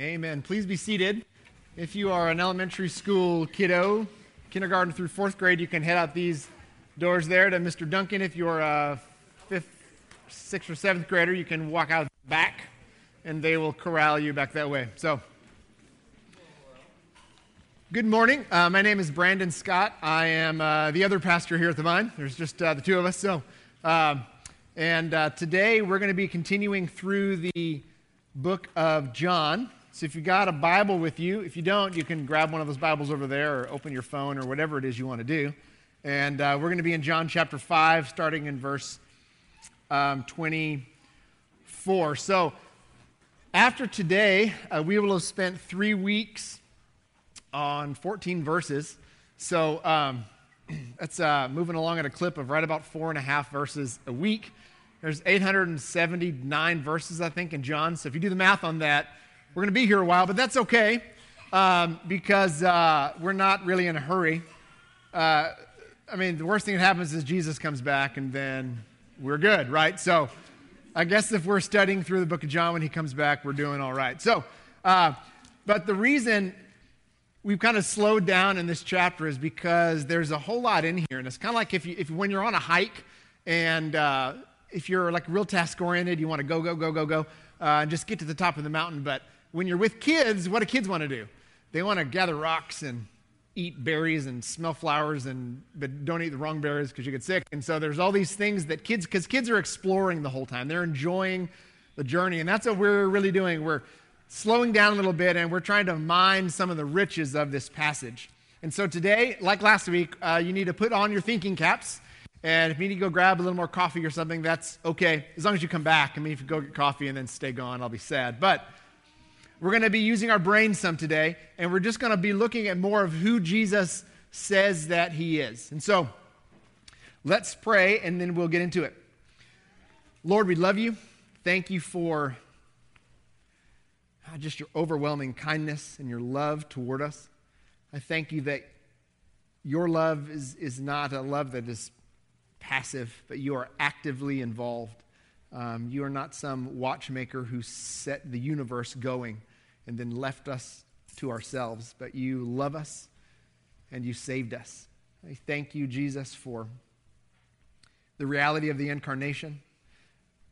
Amen. Please be seated. If you are an elementary school kiddo, kindergarten through fourth grade, you can head out these doors there to Mr. Duncan. If you're a fifth, sixth, or seventh grader, you can walk out back and they will corral you back that way. So, good morning. Uh, my name is Brandon Scott. I am uh, the other pastor here at the Vine. There's just uh, the two of us. So, um, and uh, today we're going to be continuing through the book of John. So if you got a Bible with you, if you don't, you can grab one of those Bibles over there or open your phone or whatever it is you want to do. And uh, we're going to be in John chapter 5, starting in verse um, 24. So after today, uh, we will have spent three weeks on 14 verses. So um, that's uh, moving along at a clip of right about four and a half verses a week. There's 879 verses, I think, in John. So if you do the math on that, we're going to be here a while, but that's okay um, because uh, we're not really in a hurry. Uh, I mean, the worst thing that happens is Jesus comes back and then we're good, right? So I guess if we're studying through the book of John when he comes back, we're doing all right. So, uh, but the reason we've kind of slowed down in this chapter is because there's a whole lot in here. And it's kind of like if, you, if when you're on a hike and uh, if you're like real task oriented, you want to go, go, go, go, go, uh, and just get to the top of the mountain. But when you're with kids, what do kids want to do? They want to gather rocks and eat berries and smell flowers and but don't eat the wrong berries because you get sick. And so there's all these things that kids because kids are exploring the whole time. They're enjoying the journey. And that's what we're really doing. We're slowing down a little bit and we're trying to mine some of the riches of this passage. And so today, like last week, uh, you need to put on your thinking caps. And if you need to go grab a little more coffee or something, that's okay, as long as you come back. I mean, if you go get coffee and then stay gone, I'll be sad. But we're going to be using our brains some today, and we're just going to be looking at more of who Jesus says that he is. And so, let's pray, and then we'll get into it. Lord, we love you. Thank you for ah, just your overwhelming kindness and your love toward us. I thank you that your love is, is not a love that is passive, but you are actively involved. Um, you are not some watchmaker who set the universe going and then left us to ourselves, but you love us and you saved us. I thank you, Jesus, for the reality of the incarnation.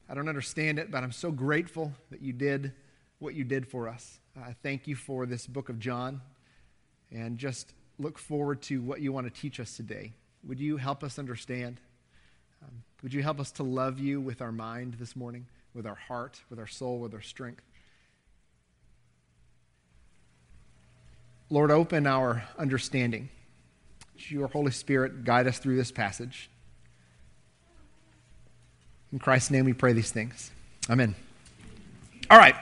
I don't understand it, but I'm so grateful that you did what you did for us. I thank you for this book of John and just look forward to what you want to teach us today. Would you help us understand? Um, would you help us to love you with our mind this morning, with our heart, with our soul, with our strength? Lord, open our understanding. Your Holy Spirit guide us through this passage. In Christ's name we pray these things. Amen. All right.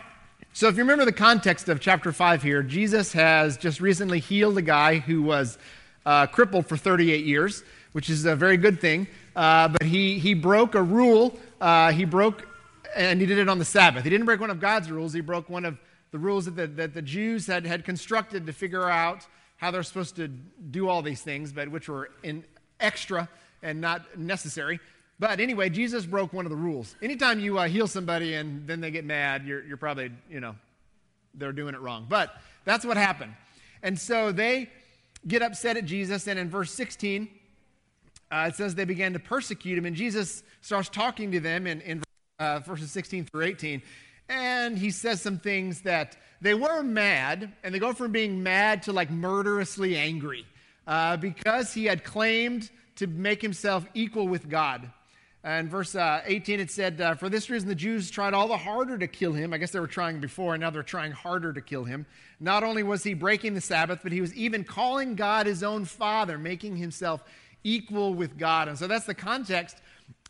So, if you remember the context of chapter 5 here, Jesus has just recently healed a guy who was uh, crippled for 38 years, which is a very good thing. Uh, but he, he broke a rule. Uh, he broke, and he did it on the Sabbath. He didn't break one of God's rules, he broke one of the rules that the, that the Jews had, had constructed to figure out how they're supposed to do all these things, but which were in extra and not necessary. But anyway, Jesus broke one of the rules. Anytime you uh, heal somebody and then they get mad, you're, you're probably, you know, they're doing it wrong. But that's what happened. And so they get upset at Jesus. And in verse 16, uh, it says they began to persecute him. And Jesus starts talking to them in, in uh, verses 16 through 18 and he says some things that they were mad, and they go from being mad to like murderously angry uh, because he had claimed to make himself equal with God. And verse uh, 18, it said, uh, For this reason the Jews tried all the harder to kill him. I guess they were trying before, and now they're trying harder to kill him. Not only was he breaking the Sabbath, but he was even calling God his own Father, making himself equal with God. And so that's the context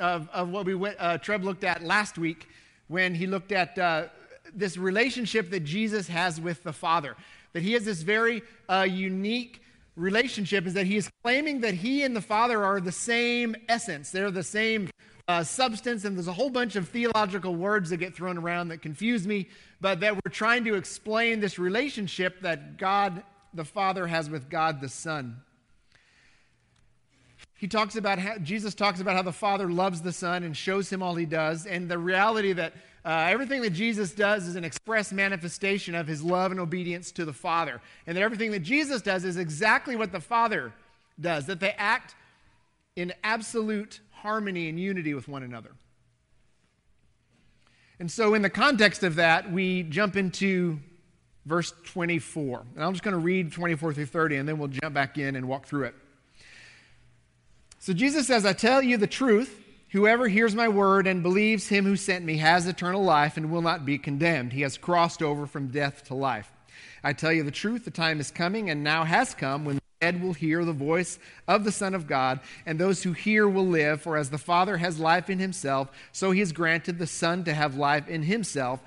of, of what we went, uh, Treb looked at last week when he looked at uh, this relationship that Jesus has with the Father. That he has this very uh, unique relationship, is that he is claiming that he and the Father are the same essence. They're the same uh, substance, and there's a whole bunch of theological words that get thrown around that confuse me, but that we're trying to explain this relationship that God the Father has with God the Son. He talks about how, Jesus talks about how the Father loves the Son and shows him all he does, and the reality that Uh, everything that Jesus does is an express manifestation of his love and obedience to the Father. And that everything that Jesus does is exactly what the Father does, that they act in absolute harmony and unity with one another. And so, in the context of that, we jump into verse 24. And I'm just going to read 24 through 30, and then we'll jump back in and walk through it. So, Jesus says, I tell you the truth. Whoever hears my word and believes him who sent me has eternal life and will not be condemned. He has crossed over from death to life. I tell you the truth, the time is coming and now has come when the dead will hear the voice of the Son of God, and those who hear will live. For as the Father has life in himself, so he has granted the Son to have life in himself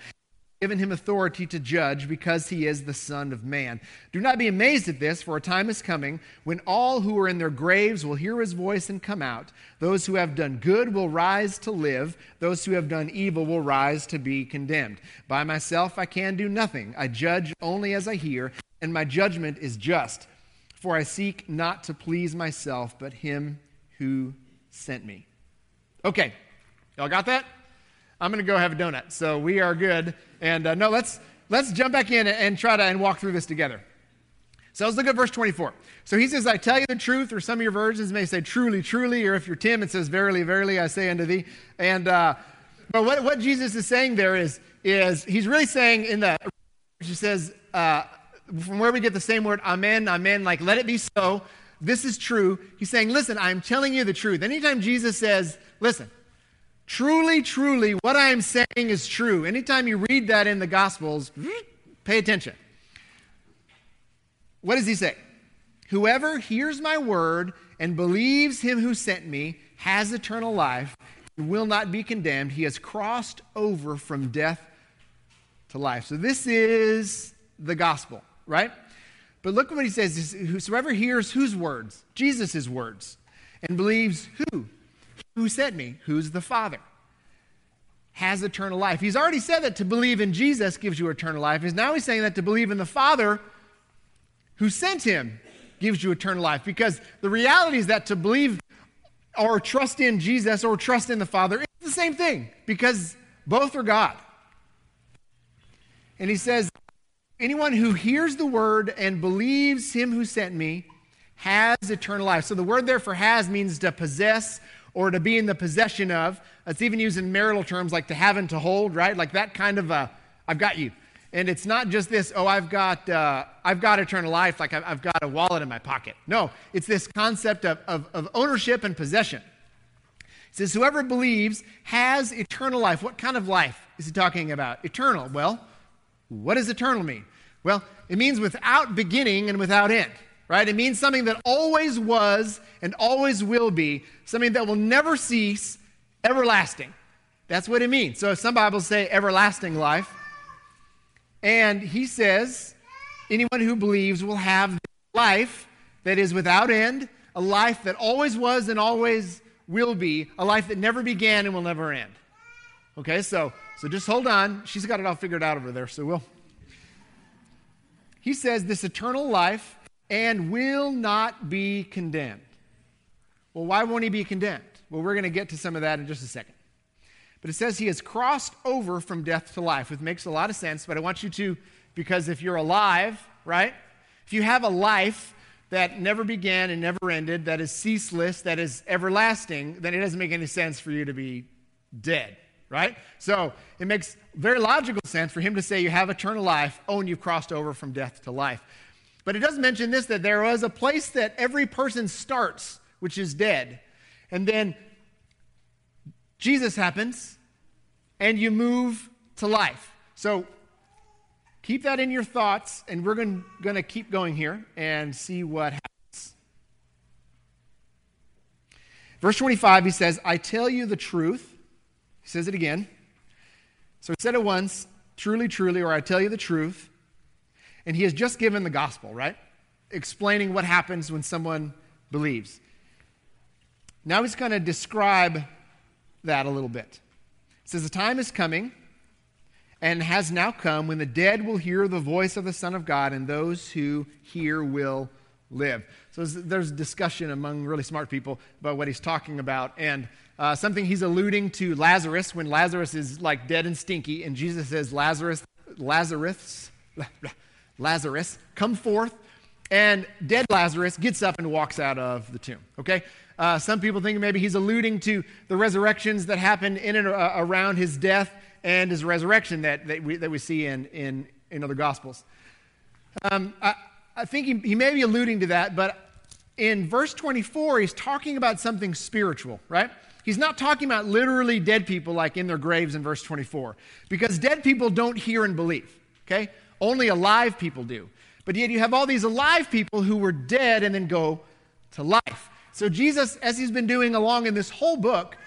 given him authority to judge because he is the Son of Man. Do not be amazed at this, for a time is coming when all who are in their graves will hear his voice and come out. Those who have done good will rise to live, those who have done evil will rise to be condemned. By myself I can do nothing. I judge only as I hear, and my judgment is just. For I seek not to please myself, but him who sent me. Okay, y'all got that? I'm going to go have a donut. So we are good. And uh, no, let's let's jump back in and try to and walk through this together. So let's look at verse 24. So he says, I tell you the truth, or some of your versions may say truly, truly, or if you're Tim, it says verily, verily, I say unto thee. And uh, but what, what Jesus is saying there is, is he's really saying in the he says, uh, from where we get the same word, amen, amen, like let it be so. This is true. He's saying, listen, I'm telling you the truth. Anytime Jesus says, listen, Truly, truly, what I am saying is true. Anytime you read that in the Gospels, pay attention. What does he say? Whoever hears my word and believes him who sent me has eternal life and will not be condemned. He has crossed over from death to life. So, this is the gospel, right? But look what he says whosoever hears whose words? Jesus' words, and believes who? Who sent me? Who's the Father? Has eternal life. He's already said that to believe in Jesus gives you eternal life. He's now he's saying that to believe in the Father who sent him gives you eternal life. Because the reality is that to believe or trust in Jesus or trust in the Father is the same thing because both are God. And he says, anyone who hears the word and believes him who sent me has eternal life. So the word there for has means to possess or to be in the possession of. It's even used in marital terms like to have and to hold, right? Like that kind of a, I've got you. And it's not just this, oh, I've got, uh, I've got eternal life, like I've got a wallet in my pocket. No, it's this concept of, of, of ownership and possession. It says, whoever believes has eternal life. What kind of life is he talking about? Eternal. Well, what does eternal mean? Well, it means without beginning and without end right? It means something that always was and always will be, something that will never cease, everlasting. That's what it means. So some Bibles say everlasting life. And he says, anyone who believes will have life that is without end, a life that always was and always will be, a life that never began and will never end. Okay, so so just hold on. She's got it all figured out over there, so we'll. He says this eternal life and will not be condemned. Well, why won't he be condemned? Well, we're going to get to some of that in just a second. But it says he has crossed over from death to life, which makes a lot of sense. But I want you to, because if you're alive, right? If you have a life that never began and never ended, that is ceaseless, that is everlasting, then it doesn't make any sense for you to be dead, right? So it makes very logical sense for him to say you have eternal life, oh, and you've crossed over from death to life. But it does mention this that there was a place that every person starts, which is dead. And then Jesus happens, and you move to life. So keep that in your thoughts, and we're going to keep going here and see what happens. Verse 25, he says, I tell you the truth. He says it again. So he said it once, truly, truly, or I tell you the truth. And he has just given the gospel, right? Explaining what happens when someone believes. Now he's going to describe that a little bit. It says, The time is coming and has now come when the dead will hear the voice of the Son of God, and those who hear will live. So there's, discussion among really smart people about what he's talking about. And Uh, something he's alluding to Lazarus when Lazarus is like dead and stinky, and Jesus says, Lazarus, Lazarus, Lazarus, come forth. And dead Lazarus gets up and walks out of the tomb. Okay? Uh, some people think maybe he's alluding to the resurrections that happened in and uh, around his death and his resurrection that, that, we, that we see in, in, in other Gospels. Um, I, I think he, he may be alluding to that, but in verse 24, he's talking about something spiritual, right? He's not talking about literally dead people like in their graves in verse 24, because dead people don't hear and believe, okay? Only alive people do. But yet you have all these alive people who were dead and then go to life. So Jesus, as he's been doing along in this whole book,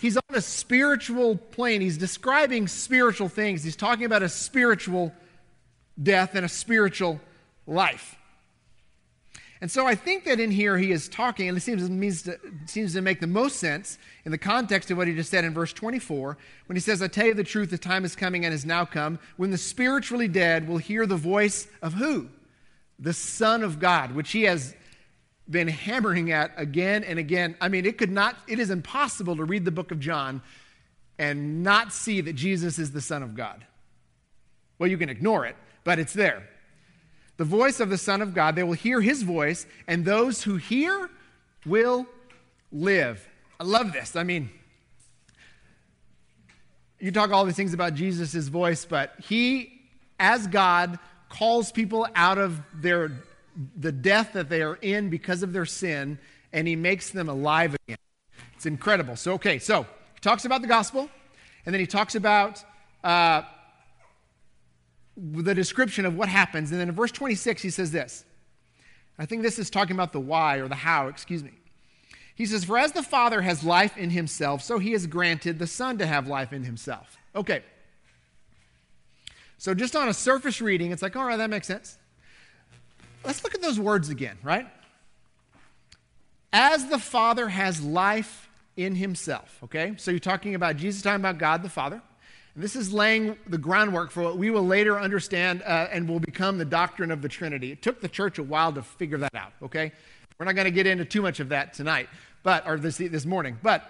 he's on a spiritual plane. He's describing spiritual things. He's talking about a spiritual death and a spiritual life. And so I think that in here he is talking, and it seems, it to, seems to make the most sense in the context of what he just said in verse 24, when he says, I tell you the truth, the time is coming and has now come, when the spiritually dead will hear the voice of who? The Son of God, which he has been hammering at again and again. I mean, it could not, it is impossible to read the book of John and not see that Jesus is the Son of God. Well, you can ignore it, but it's there the voice of the Son of God. They will hear his voice, and those who hear will live. I love this. I mean, you talk all these things about Jesus' voice, but he, as God, calls people out of their the death that they are in because of their sin, and he makes them alive again. It's incredible. So, okay, so he talks about the gospel, and then he talks about uh, the description of what happens. And then in verse 26, he says this. I think this is talking about the why or the how, excuse me. He says, For as the Father has life in himself, so he has granted the Son to have life in himself. Okay. So just on a surface reading, it's like, all right, that makes sense. Let's look at those words again, right? As the Father has life in himself, okay? So you're talking about Jesus talking about God the Father. This is laying the groundwork for what we will later understand uh, and will become the doctrine of the Trinity. It took the church a while to figure that out, okay? We're not going to get into too much of that tonight, but or this, this morning. But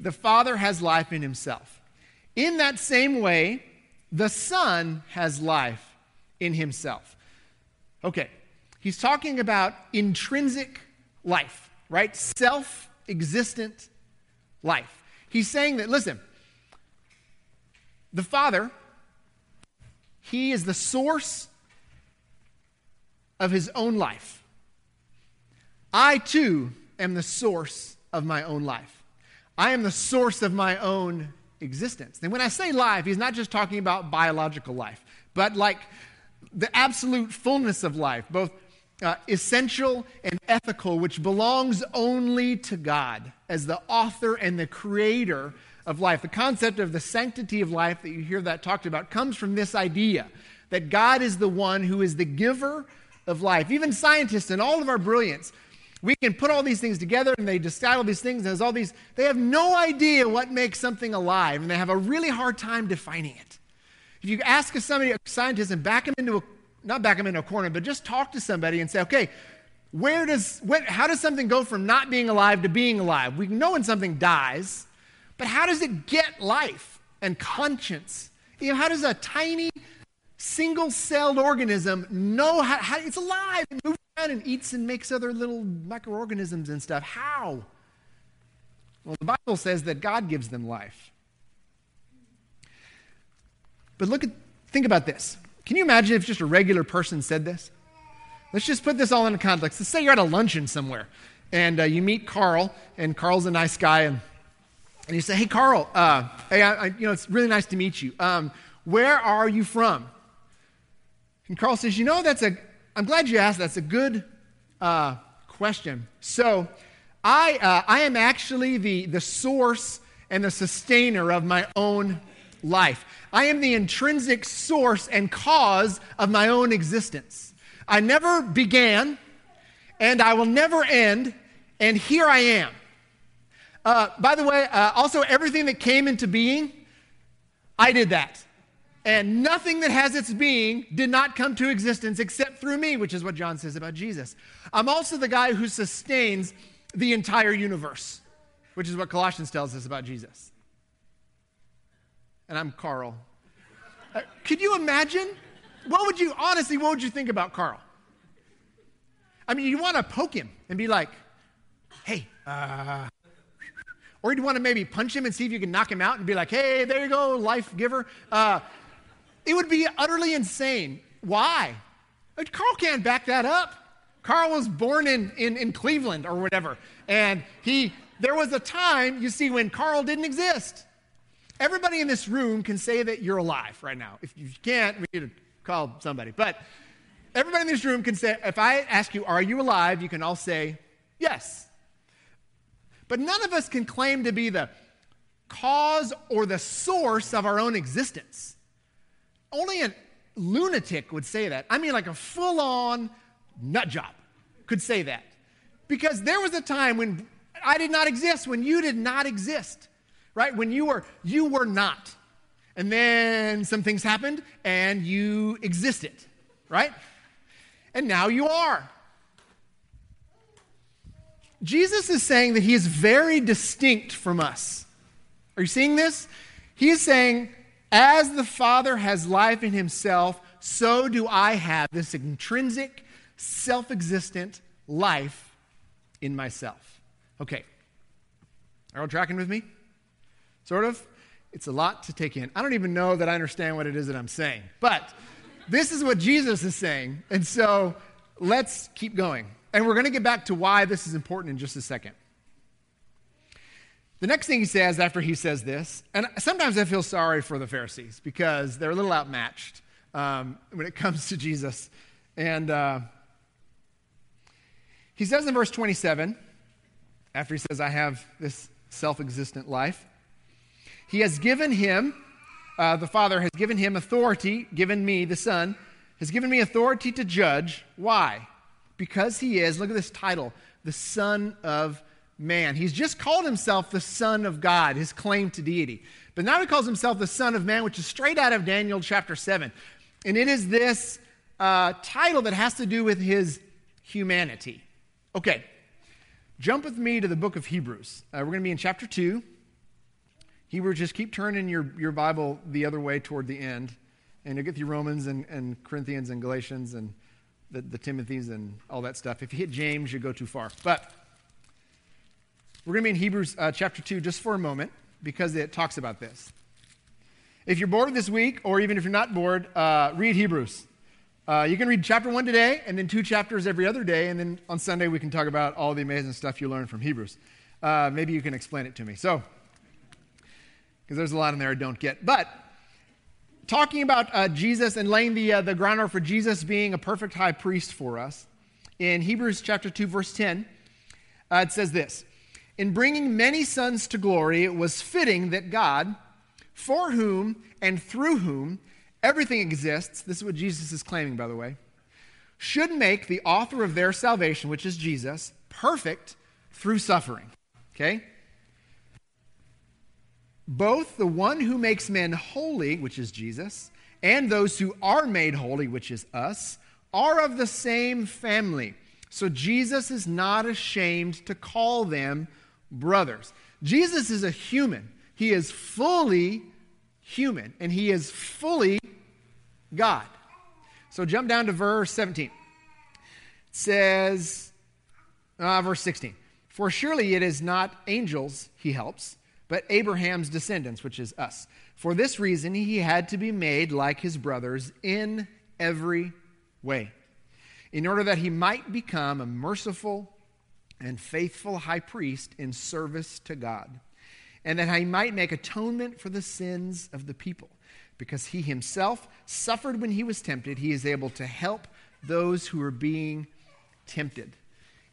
the Father has life in himself. In that same way, the Son has life in himself. Okay, he's talking about intrinsic life, right? Self existent life. He's saying that, listen, the Father, He is the source of His own life. I too am the source of my own life. I am the source of my own existence. And when I say life, He's not just talking about biological life, but like the absolute fullness of life, both uh, essential and ethical, which belongs only to God as the author and the creator of life. The concept of the sanctity of life that you hear that talked about comes from this idea that God is the one who is the giver of life. Even scientists and all of our brilliance, we can put all these things together and they all these things and all these, they have no idea what makes something alive and they have a really hard time defining it. If you ask somebody, a scientist, and back them into a, not back them into a corner, but just talk to somebody and say, okay, where does, how does something go from not being alive to being alive? We know when something dies, but how does it get life and conscience? You know, how does a tiny single celled organism know how, how, it's alive and moves around and eats and makes other little microorganisms and stuff? How? Well, the Bible says that God gives them life. But look at, think about this. Can you imagine if just a regular person said this? Let's just put this all into context. Let's say you're at a luncheon somewhere and uh, you meet Carl, and Carl's a nice guy, and and you say, "Hey, Carl, uh, hey, I, I, you know, it's really nice to meet you. Um, where are you from?" And Carl says, "You know, that's a. I'm glad you asked. That's a good uh, question. So, I uh, I am actually the the source and the sustainer of my own life. I am the intrinsic source and cause of my own existence. I never began, and I will never end, and here I am." Uh, by the way, uh, also everything that came into being, I did that. And nothing that has its being did not come to existence except through me, which is what John says about Jesus. I'm also the guy who sustains the entire universe. which is what Colossians tells us about Jesus. And I'm Carl. Uh, could you imagine? What would you, honestly, what would you think about Carl? I mean, you want to poke him and be like, hey, uh, or you'd want to maybe punch him and see if you can knock him out and be like, hey, there you go, life giver. Uh, it would be utterly insane. Why? Carl can't back that up. Carl was born in, in, in Cleveland or whatever. And he, there was a time, you see, when Carl didn't exist. Everybody in this room can say that you're alive right now. If you can't, we need to call somebody. But everybody in this room can say, if I ask you, are you alive? You can all say, yes. But none of us can claim to be the cause or the source of our own existence. Only a lunatic would say that. I mean, like a full on nut job could say that. Because there was a time when I did not exist, when you did not exist right? When you were you were not. And then some things happened and you existed, right? And now you are. Jesus is saying that he is very distinct from us. Are you seeing this? He is saying, as the Father has life in himself, so do I have this intrinsic, self existent life in myself. Okay. Are you tracking with me? Sort of? It's a lot to take in. I don't even know that I understand what it is that I'm saying. But this is what Jesus is saying. And so let's keep going. And we're going to get back to why this is important in just a second. The next thing he says after he says this, and sometimes I feel sorry for the Pharisees because they're a little outmatched um, when it comes to Jesus. And uh, he says in verse 27, after he says, I have this self existent life, he has given him, uh, the Father has given him authority, given me, the Son, has given me authority to judge. Why? Because he is, look at this title, the Son of Man. He's just called himself the Son of God, his claim to deity. But now he calls himself the Son of Man, which is straight out of Daniel chapter 7. And it is this uh, title that has to do with his humanity. Okay, jump with me to the book of Hebrews. Uh, we're going to be in chapter 2. Hebrews, just keep turning your, your Bible the other way toward the end, and you'll get through Romans and, and Corinthians and Galatians and the, the Timothys and all that stuff. If you hit James, you go too far. But we're going to be in Hebrews uh, chapter 2 just for a moment because it talks about this. If you're bored this week, or even if you're not bored, uh, read Hebrews. Uh, you can read chapter 1 today, and then two chapters every other day, and then on Sunday we can talk about all the amazing stuff you learned from Hebrews. Uh, maybe you can explain it to me. So, because there's a lot in there I don't get. But talking about uh, Jesus and laying the, uh, the groundwork for Jesus being a perfect high priest for us, in Hebrews chapter 2, verse 10, uh, it says this In bringing many sons to glory, it was fitting that God, for whom and through whom everything exists, this is what Jesus is claiming, by the way, should make the author of their salvation, which is Jesus, perfect through suffering. Okay? Both the one who makes men holy, which is Jesus, and those who are made holy, which is us, are of the same family. So Jesus is not ashamed to call them brothers. Jesus is a human. He is fully human, and he is fully God. So jump down to verse 17. It says, uh, verse 16 For surely it is not angels he helps but Abraham's descendants, which is us. For this reason, he had to be made like his brothers in every way, in order that he might become a merciful and faithful high priest in service to God, and that he might make atonement for the sins of the people. Because he himself suffered when he was tempted, he is able to help those who are being tempted.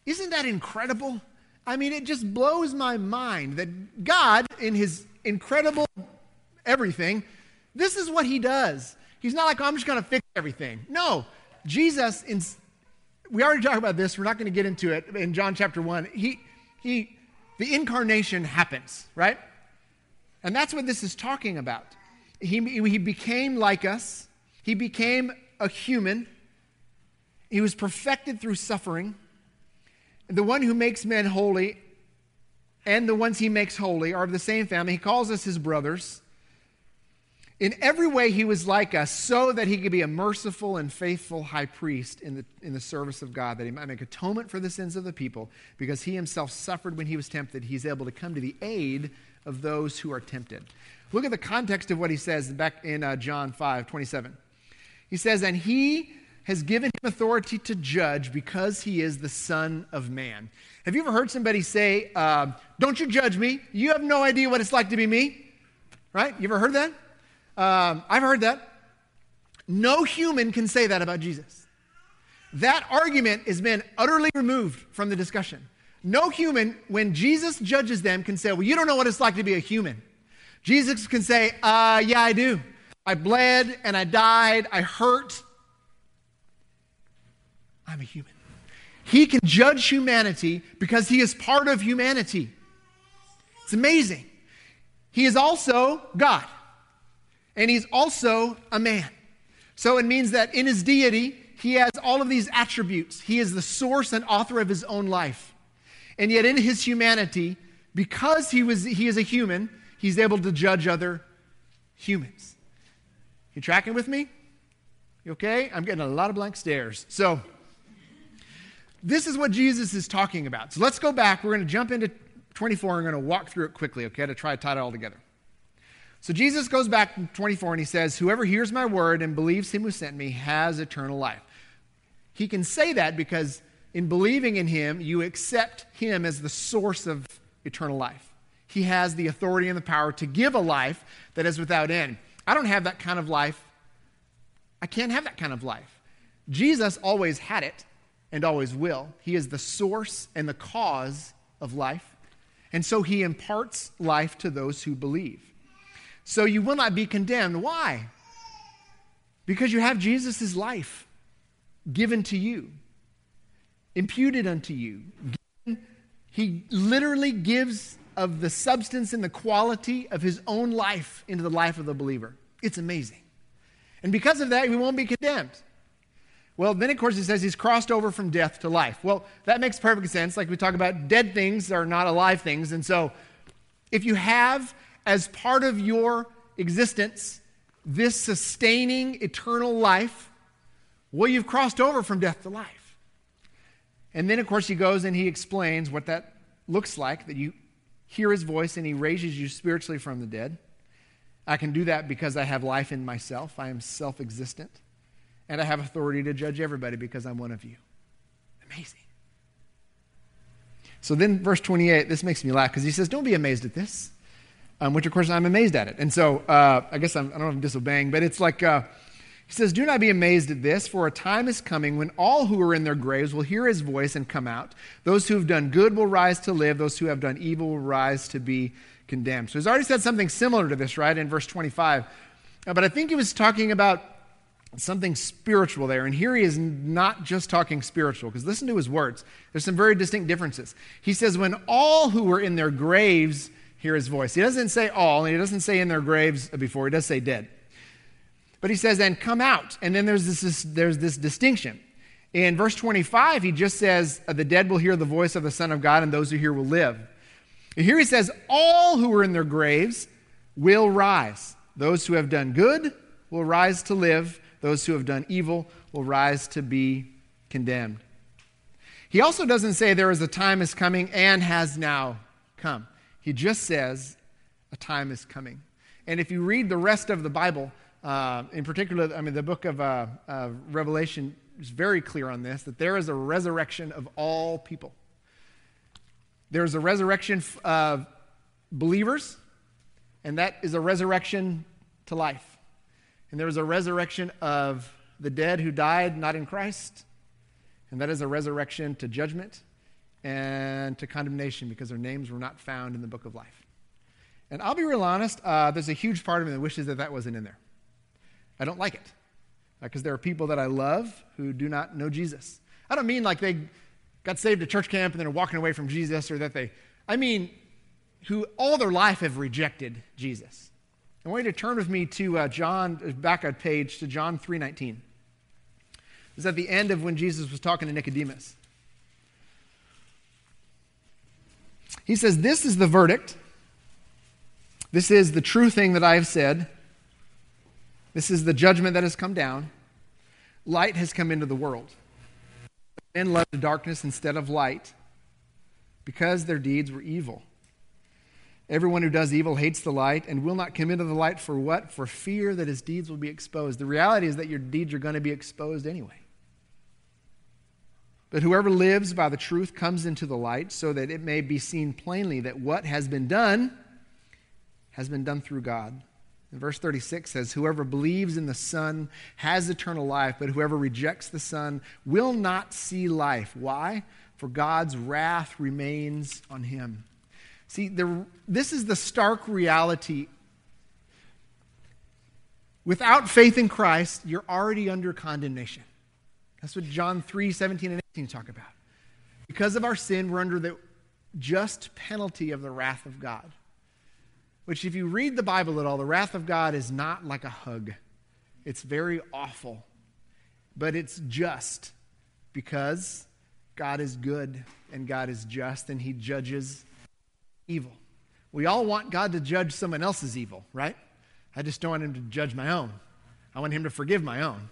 Isn't that incredible? I mean, it just blows my mind that God, in his incredible everything, this is what he does. He's not like, oh, I'm just going to fix everything. No, Jesus, in, we already talked about this. We're not going to get into it in John chapter 1. He, he, the incarnation happens, right? And that's what this is talking about. He, he became like us, he became a human, he was perfected through suffering the one who makes men holy, and the ones he makes holy are of the same family. He calls us his brothers. In every way, he was like us, so that he could be a merciful and faithful high priest in the, in the service of God, that he might make atonement for the sins of the people, because he himself suffered when he was tempted. He's able to come to the aid of those who are tempted. Look at the context of what he says back in uh, John 5 27. He says, And he has given him authority to judge because he is the Son of Man. Have you ever heard somebody say, uh, Don't you judge me? You have no idea what it's like to be me? Right? You ever heard that? Um, I've heard that. No human can say that about Jesus. That argument has been utterly removed from the discussion. No human, when Jesus judges them, can say, Well, you don't know what it's like to be a human. Jesus can say, uh, Yeah, I do. I bled and I died. I hurt. I'm a human. He can judge humanity because he is part of humanity. It's amazing. He is also God, and he's also a man. So it means that in his deity, he has all of these attributes. He is the source and author of his own life. And yet, in his humanity, because he, was, he is a human, he's able to judge other humans. You tracking with me? You okay? I'm getting a lot of blank stares. So, this is what Jesus is talking about. So, let's go back. We're going to jump into 24 and we're going to walk through it quickly, okay, to try to tie it all together. So, Jesus goes back to 24 and he says, Whoever hears my word and believes him who sent me has eternal life. He can say that because in believing in him, you accept him as the source of eternal life. He has the authority and the power to give a life that is without end. I don't have that kind of life. I can't have that kind of life. Jesus always had it and always will. He is the source and the cause of life. And so he imparts life to those who believe. So you will not be condemned. Why? Because you have Jesus' life given to you imputed unto you. He literally gives of the substance and the quality of his own life into the life of the believer. It's amazing. And because of that, we won't be condemned. Well, then, of course, he says he's crossed over from death to life. Well, that makes perfect sense. Like we talk about, dead things are not alive things. And so, if you have as part of your existence this sustaining eternal life, well, you've crossed over from death to life. And then, of course, he goes and he explains what that looks like that you hear his voice and he raises you spiritually from the dead. I can do that because I have life in myself. I am self existent. And I have authority to judge everybody because I'm one of you. Amazing. So then, verse 28, this makes me laugh because he says, Don't be amazed at this, um, which of course I'm amazed at it. And so uh, I guess I'm, I don't know if I'm disobeying, but it's like, uh, he says, Do not be amazed at this, for a time is coming when all who are in their graves will hear his voice and come out. Those who have done good will rise to live, those who have done evil will rise to be condemned. So he's already said something similar to this, right, in verse 25. Uh, but I think he was talking about something spiritual there. And here he is not just talking spiritual, because listen to his words. There's some very distinct differences. He says, When all who were in their graves hear his voice. He doesn't say all, and he doesn't say in their graves before, he does say dead. But he says, and come out. And then there's this, this there's this distinction. In verse 25, he just says, uh, the dead will hear the voice of the Son of God, and those who hear will live. And here he says, all who are in their graves will rise. Those who have done good will rise to live. Those who have done evil will rise to be condemned. He also doesn't say there is a time is coming and has now come. He just says a time is coming. And if you read the rest of the Bible, uh, in particular, I mean, the book of uh, uh, Revelation is very clear on this that there is a resurrection of all people. There is a resurrection of believers, and that is a resurrection to life. And there was a resurrection of the dead who died not in Christ, and that is a resurrection to judgment and to condemnation because their names were not found in the book of life. And I'll be real honest, uh, there's a huge part of me that wishes that that wasn't in there. I don't like it because there are people that I love who do not know Jesus. I don't mean like they got saved at church camp and then are walking away from Jesus or that they, I mean, who all their life have rejected Jesus. I want you to turn with me to uh, John, uh, back a page to John 3.19. This is at the end of when Jesus was talking to Nicodemus. He says, This is the verdict. This is the true thing that I have said. This is the judgment that has come down. Light has come into the world. Men loved darkness instead of light because their deeds were evil. Everyone who does evil hates the light and will not come into the light for what? For fear that his deeds will be exposed. The reality is that your deeds are going to be exposed anyway. But whoever lives by the truth comes into the light so that it may be seen plainly that what has been done has been done through God. And verse 36 says, Whoever believes in the Son has eternal life, but whoever rejects the Son will not see life. Why? For God's wrath remains on him. See, the, this is the stark reality. Without faith in Christ, you're already under condemnation. That's what John 3 17 and 18 talk about. Because of our sin, we're under the just penalty of the wrath of God. Which, if you read the Bible at all, the wrath of God is not like a hug, it's very awful, but it's just because God is good and God is just and He judges evil. We all want God to judge someone else's evil, right? I just don't want Him to judge my own. I want Him to forgive my own.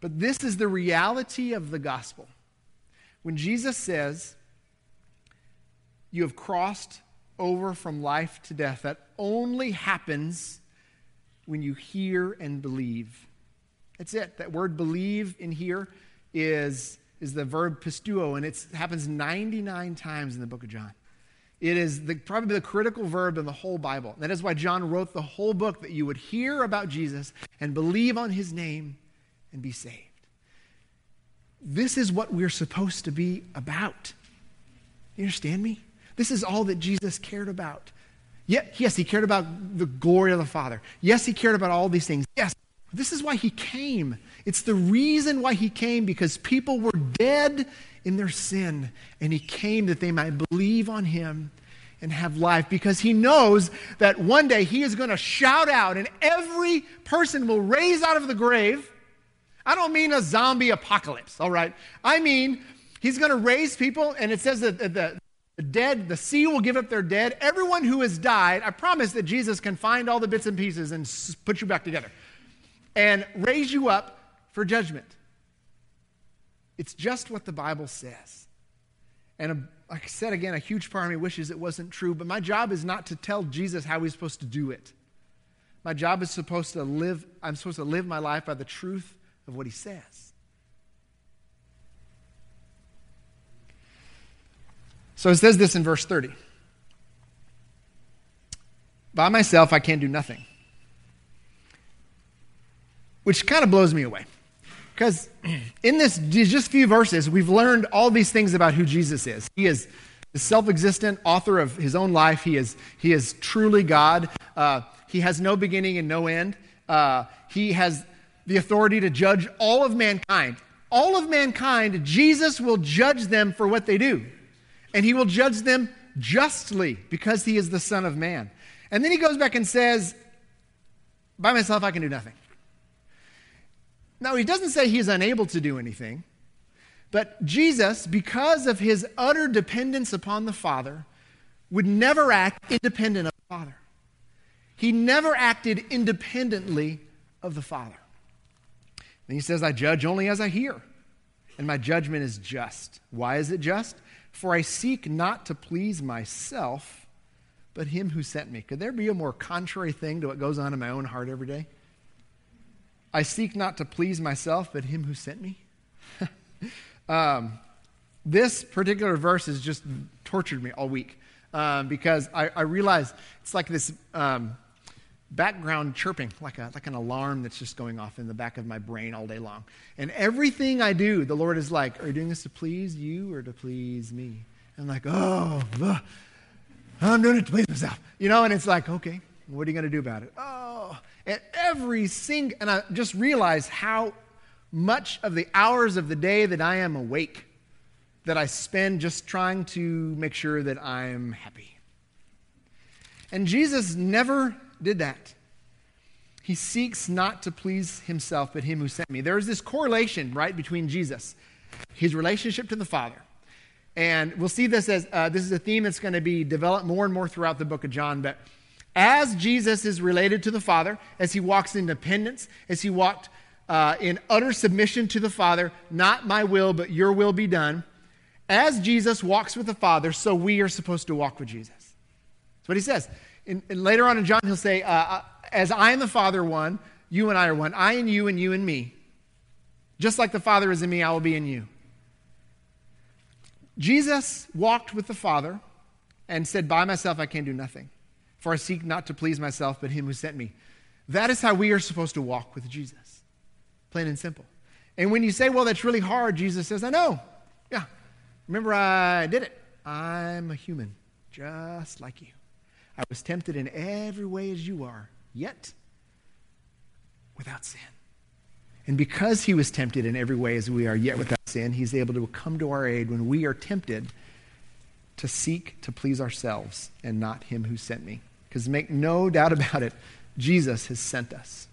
But this is the reality of the gospel. When Jesus says, You have crossed over from life to death, that only happens when you hear and believe. That's it. That word believe in here is, is the verb pisteuo, and it happens 99 times in the book of John. It is the, probably the critical verb in the whole Bible. That is why John wrote the whole book that you would hear about Jesus and believe on his name and be saved. This is what we're supposed to be about. You understand me? This is all that Jesus cared about. Yes, he cared about the glory of the Father. Yes, he cared about all these things. Yes, this is why he came. It's the reason why he came because people were dead in their sin, and he came that they might believe on him and have life because he knows that one day he is going to shout out and every person will raise out of the grave. I don't mean a zombie apocalypse, all right? I mean, he's going to raise people, and it says that the, the dead, the sea will give up their dead. Everyone who has died, I promise that Jesus can find all the bits and pieces and put you back together and raise you up for judgment. It's just what the Bible says. And a, like I said again, a huge part of me wishes it wasn't true, but my job is not to tell Jesus how he's supposed to do it. My job is supposed to live, I'm supposed to live my life by the truth of what he says. So it says this in verse 30. By myself, I can do nothing. Which kind of blows me away. Because in this just few verses, we've learned all these things about who Jesus is. He is the self-existent author of his own life. He is, he is truly God. Uh, he has no beginning and no end. Uh, he has the authority to judge all of mankind. All of mankind, Jesus will judge them for what they do. And he will judge them justly because he is the Son of Man. And then he goes back and says, By myself, I can do nothing. Now, he doesn't say he's unable to do anything, but Jesus, because of his utter dependence upon the Father, would never act independent of the Father. He never acted independently of the Father. And he says, I judge only as I hear, and my judgment is just. Why is it just? For I seek not to please myself, but him who sent me. Could there be a more contrary thing to what goes on in my own heart every day? I seek not to please myself, but him who sent me. um, this particular verse has just tortured me all week um, because I, I realize it's like this um, background chirping, like, a, like an alarm that's just going off in the back of my brain all day long. And everything I do, the Lord is like, Are you doing this to please you or to please me? And I'm like, Oh, ugh, I'm doing it to please myself. You know, and it's like, Okay, what are you going to do about it? Oh, every single, and I just realize how much of the hours of the day that I am awake that I spend just trying to make sure that I'm happy. And Jesus never did that. He seeks not to please himself, but him who sent me. There is this correlation, right, between Jesus, his relationship to the Father, And we'll see this as uh, this is a theme that's going to be developed more and more throughout the book of John. But as Jesus is related to the Father, as he walks in dependence, as he walked uh, in utter submission to the Father, not my will, but your will be done. As Jesus walks with the Father, so we are supposed to walk with Jesus. That's what he says. And, later on in John, he'll say, uh, uh, As I and the Father one, you and I are one. I and you, and you and me. Just like the Father is in me, I will be in you. Jesus walked with the Father and said, By myself I can do nothing, for I seek not to please myself, but him who sent me. That is how we are supposed to walk with Jesus. Plain and simple. And when you say, Well, that's really hard, Jesus says, I know. Yeah. Remember, I did it. I'm a human, just like you. I was tempted in every way as you are, yet without sin. And because he was tempted in every way as we are, yet without sin, he's able to come to our aid when we are tempted to seek to please ourselves and not him who sent me. Because make no doubt about it, Jesus has sent us.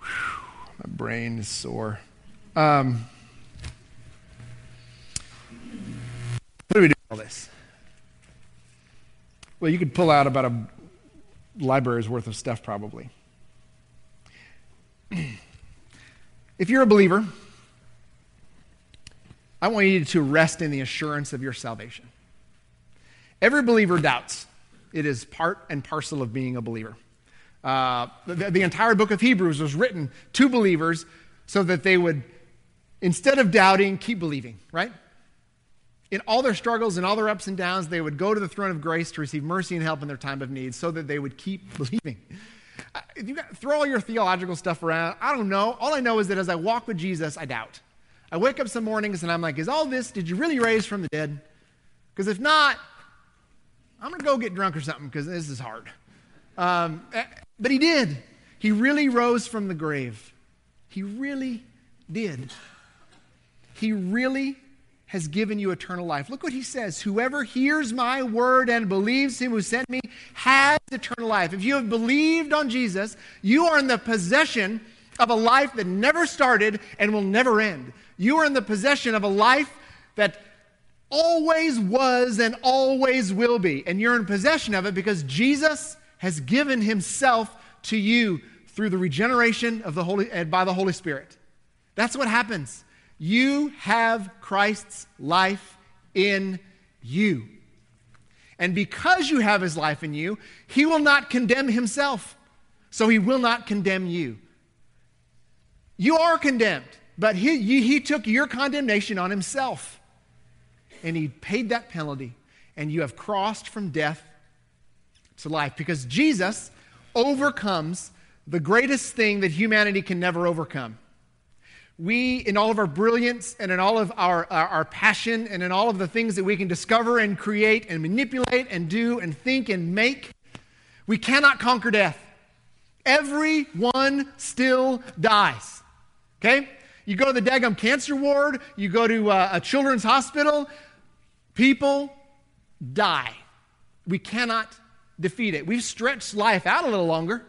Whew, my brain is sore. Um, what do we do with all this? Well, you could pull out about a library's worth of stuff probably. if you're a believer, I want you to rest in the assurance of your salvation. Every believer doubts. It is part and parcel of being a believer. Uh, the, the entire book of Hebrews was written to believers so that they would, instead of doubting, keep believing, right? In all their struggles and all their ups and downs, they would go to the throne of grace to receive mercy and help in their time of need so that they would keep believing. If you got, throw all your theological stuff around, I don't know. All I know is that as I walk with Jesus, I doubt. I wake up some mornings and I'm like, is all this, did you really raise from the dead? Because if not, I'm going to go get drunk or something because this is hard. Um, eh, but he did. He really rose from the grave. He really did. He really has given you eternal life. Look what he says Whoever hears my word and believes him who sent me has eternal life. If you have believed on Jesus, you are in the possession of a life that never started and will never end. You are in the possession of a life that always was and always will be. And you're in possession of it because Jesus has given himself to you through the regeneration of the Holy, and by the Holy Spirit. That's what happens. You have Christ's life in you. And because you have his life in you, he will not condemn himself. So he will not condemn you. You are condemned, but he, he took your condemnation on himself. And he paid that penalty. And you have crossed from death to life because Jesus overcomes the greatest thing that humanity can never overcome we, in all of our brilliance and in all of our, our, our, passion and in all of the things that we can discover and create and manipulate and do and think and make, we cannot conquer death. Everyone still dies. Okay? You go to the Dagum cancer ward, you go to uh, a children's hospital, people die. We cannot defeat it. We've stretched life out a little longer.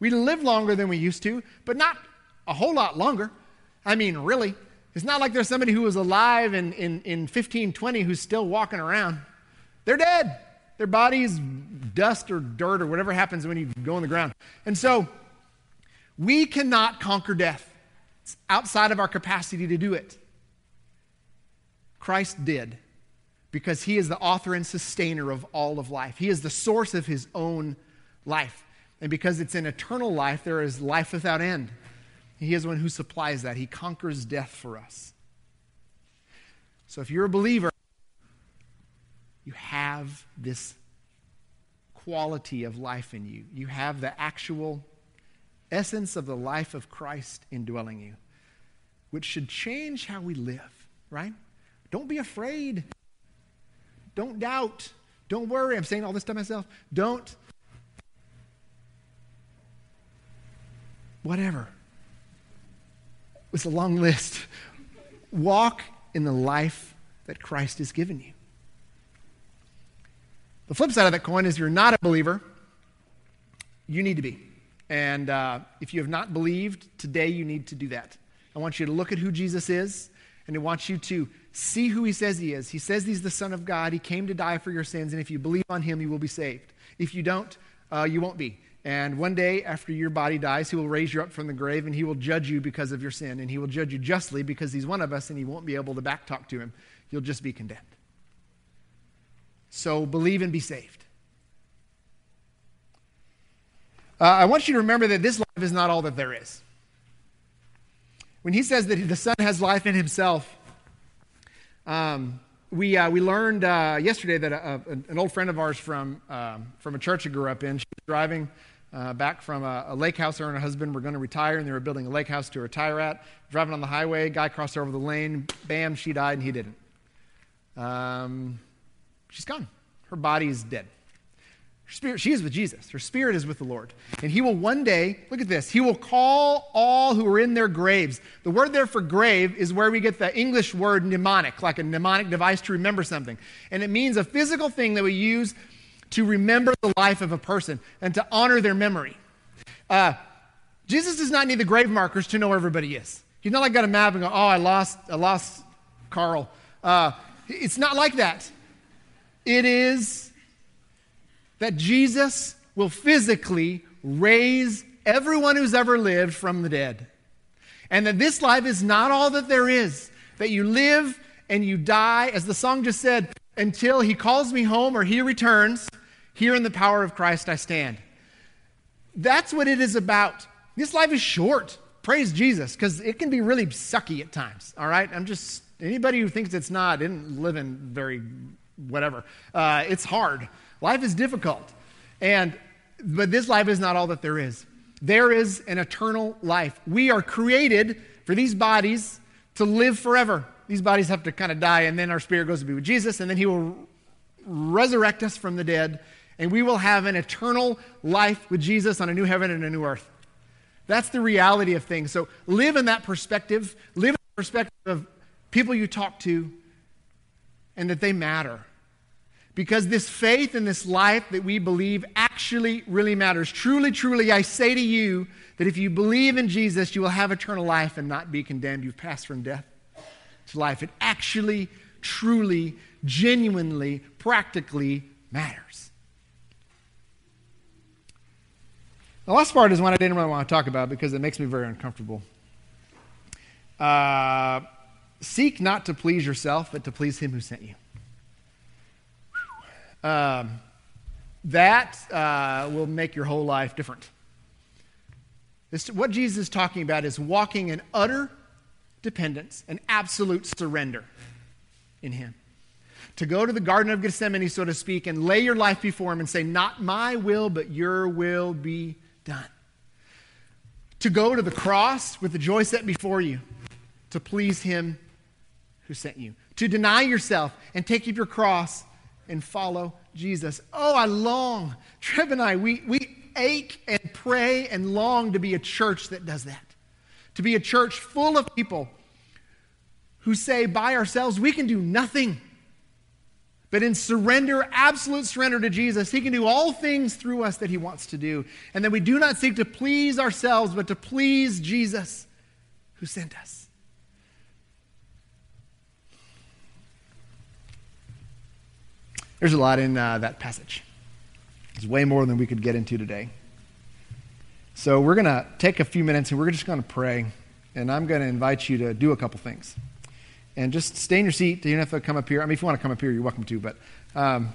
We live longer than we used to, but not a whole lot longer. I mean, really. It's not like there's somebody who was alive in, in, in 1520 who's still walking around. They're dead. Their body's dust or dirt or whatever happens when you go on the ground. And so we cannot conquer death. It's outside of our capacity to do it. Christ did because he is the author and sustainer of all of life. He is the source of his own life. And because it's an eternal life, there is life without end. He is the one who supplies that. He conquers death for us. So if you're a believer, you have this quality of life in you. You have the actual essence of the life of Christ indwelling you, which should change how we live, right? Don't be afraid. Don't doubt. Don't worry. I'm saying all this to myself. Don't. Whatever. It's a long list. Walk in the life that Christ has given you. The flip side of that coin is you're not a believer, you need to be. And uh, if you have not believed, today you need to do that. I want you to look at who Jesus is, and I want you to see who he says he is. He says he's the Son of God. He came to die for your sins, and if you believe on him, you will be saved. If you don't, uh, you won't be. And one day after your body dies, he will raise you up from the grave and he will judge you because of your sin. And he will judge you justly because he's one of us and he won't be able to backtalk to him. You'll just be condemned. So believe and be saved. Uh, I want you to remember that this life is not all that there is. When he says that the Son has life in himself, um, we, uh, we learned uh, yesterday that a, a, an old friend of ours from, um, from a church I grew up in, she was driving uh, back from a, a, lake house. Her and her husband were going to retire, and they were building a lake house to retire at. Driving on the highway, guy crossed over the lane. Bam, she died, and he didn't. Um, she's gone. Her body is dead. Her spirit, she is with Jesus. Her spirit is with the Lord. And he will one day, look at this, he will call all who are in their graves. The word there for grave is where we get the English word mnemonic, like a mnemonic device to remember something. And it means a physical thing that we use to remember the life of a person and to honor their memory. Uh, Jesus does not need the grave markers to know where everybody is. He's not like got a map and go, oh, I lost, I lost Carl. Uh, it's not like that. It is that Jesus will physically raise everyone who's ever lived from the dead. And that this life is not all that there is, that you live and you die, as the song just said, until he calls me home or he returns. Here in the power of Christ I stand. That's what it is about. This life is short. Praise Jesus, because it can be really sucky at times. All right? I'm just, anybody who thinks it's not isn't living very, whatever. Uh, it's hard. Life is difficult. And, but this life is not all that there is. There is an eternal life. We are created for these bodies to live forever. These bodies have to kind of die, and then our spirit goes to be with Jesus, and then He will resurrect us from the dead, and we will have an eternal life with Jesus on a new heaven and a new earth. That's the reality of things. So live in that perspective, live in the perspective of people you talk to, and that they matter. Because this faith and this life that we believe actually really matters. Truly, truly, I say to you that if you believe in Jesus, you will have eternal life and not be condemned. You've passed from death to life. It actually, truly, genuinely, practically matters. The last part is one I didn't really want to talk about because it makes me very uncomfortable. Uh, seek not to please yourself, but to please him who sent you. Um, that uh, will make your whole life different. This, what Jesus is talking about is walking in utter dependence and absolute surrender in Him. To go to the Garden of Gethsemane, so to speak, and lay your life before Him and say, Not my will, but your will be done. To go to the cross with the joy set before you to please Him who sent you. To deny yourself and take up your cross and follow Jesus. Oh, I long, Trev and I, we, we ache and pray and long to be a church that does that. To be a church full of people who say by ourselves, we can do nothing. But in surrender, absolute surrender to Jesus, He can do all things through us that He wants to do. And that we do not seek to please ourselves, but to please Jesus who sent us. There's a lot in uh, that passage. It's way more than we could get into today. So we're going to take a few minutes and we're just going to pray. And I'm going to invite you to do a couple things. And just stay in your seat. You don't have to come up here. I mean, if you want to come up here, you're welcome to. But um,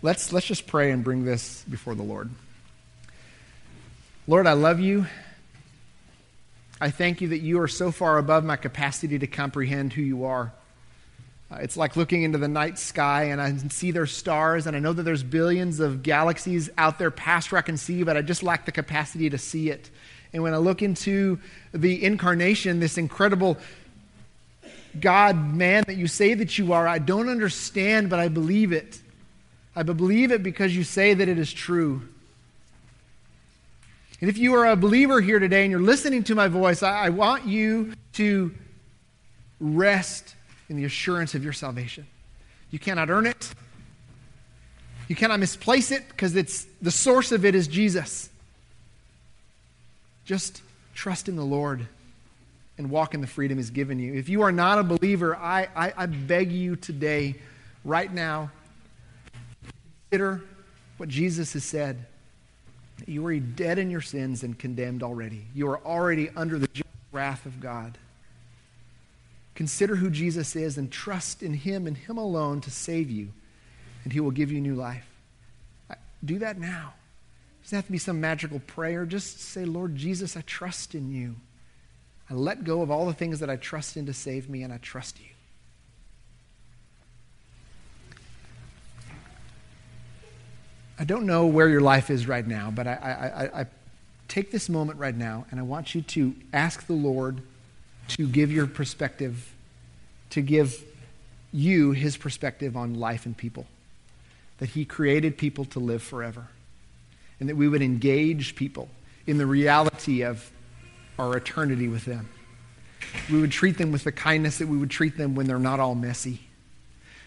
let's, let's just pray and bring this before the Lord. Lord, I love you. I thank you that you are so far above my capacity to comprehend who you are. Uh, it's like looking into the night sky and I see their stars, and I know that there's billions of galaxies out there past where I can see, but I just lack the capacity to see it. And when I look into the incarnation, this incredible God man that you say that you are, I don't understand, but I believe it. I believe it because you say that it is true. And if you are a believer here today and you're listening to my voice, I, I want you to rest in the assurance of your salvation. You cannot earn it. You cannot misplace it because it's the source of it is Jesus. Just trust in the Lord and walk in the freedom He's given you. If you are not a believer, I, I, I beg you today, right now, consider what Jesus has said. You are dead in your sins and condemned already. You are already under the wrath of God. Consider who Jesus is and trust in Him and Him alone to save you, and He will give you new life. Do that now. It doesn't have to be some magical prayer. Just say, Lord Jesus, I trust in you. I let go of all the things that I trust in to save me, and I trust you. I don't know where your life is right now, but I, I, I, take this moment right now and I want you to ask the Lord to give your perspective, to give you his perspective on life and people. That he created people to live forever. And that we would engage people in the reality of our eternity with them. We would treat them with the kindness that we would treat them when they're not all messy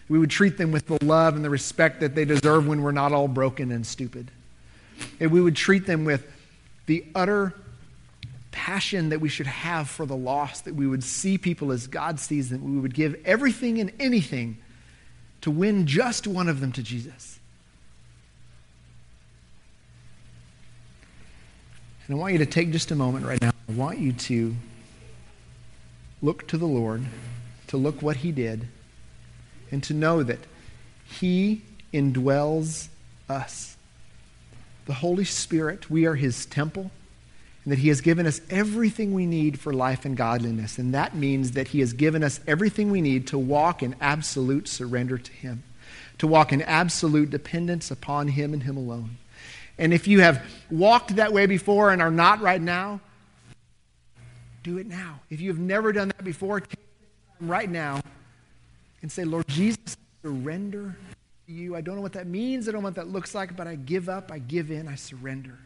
we would treat them with the love and the respect that they deserve when we're not all broken and stupid. And we would treat them with the utter passion that we should have for the lost, that we would see people as God sees them. We would give everything and anything to win just one of them to Jesus. And I want you to take just a moment right now. I want you to look to the Lord, to look what He did and to know that He indwells us. The Holy Spirit, we are His temple, and that He has given us everything we need for life and godliness. And that means that He has given us everything we need to walk in absolute surrender to Him, to walk in absolute dependence upon Him and Him alone. And if you have walked that way before and are not right now, do it now. If you have never done that before, right now and say, Lord Jesus, surrender to you. I don't know what that means. I don't know what that looks like, but I give up. I give in. I surrender.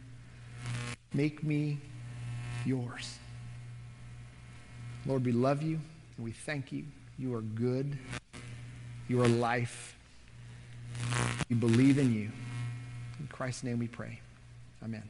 Make me yours. Lord, we love you and we thank you. You are good. You are life. We believe in you. In Christ's name we pray. Amen.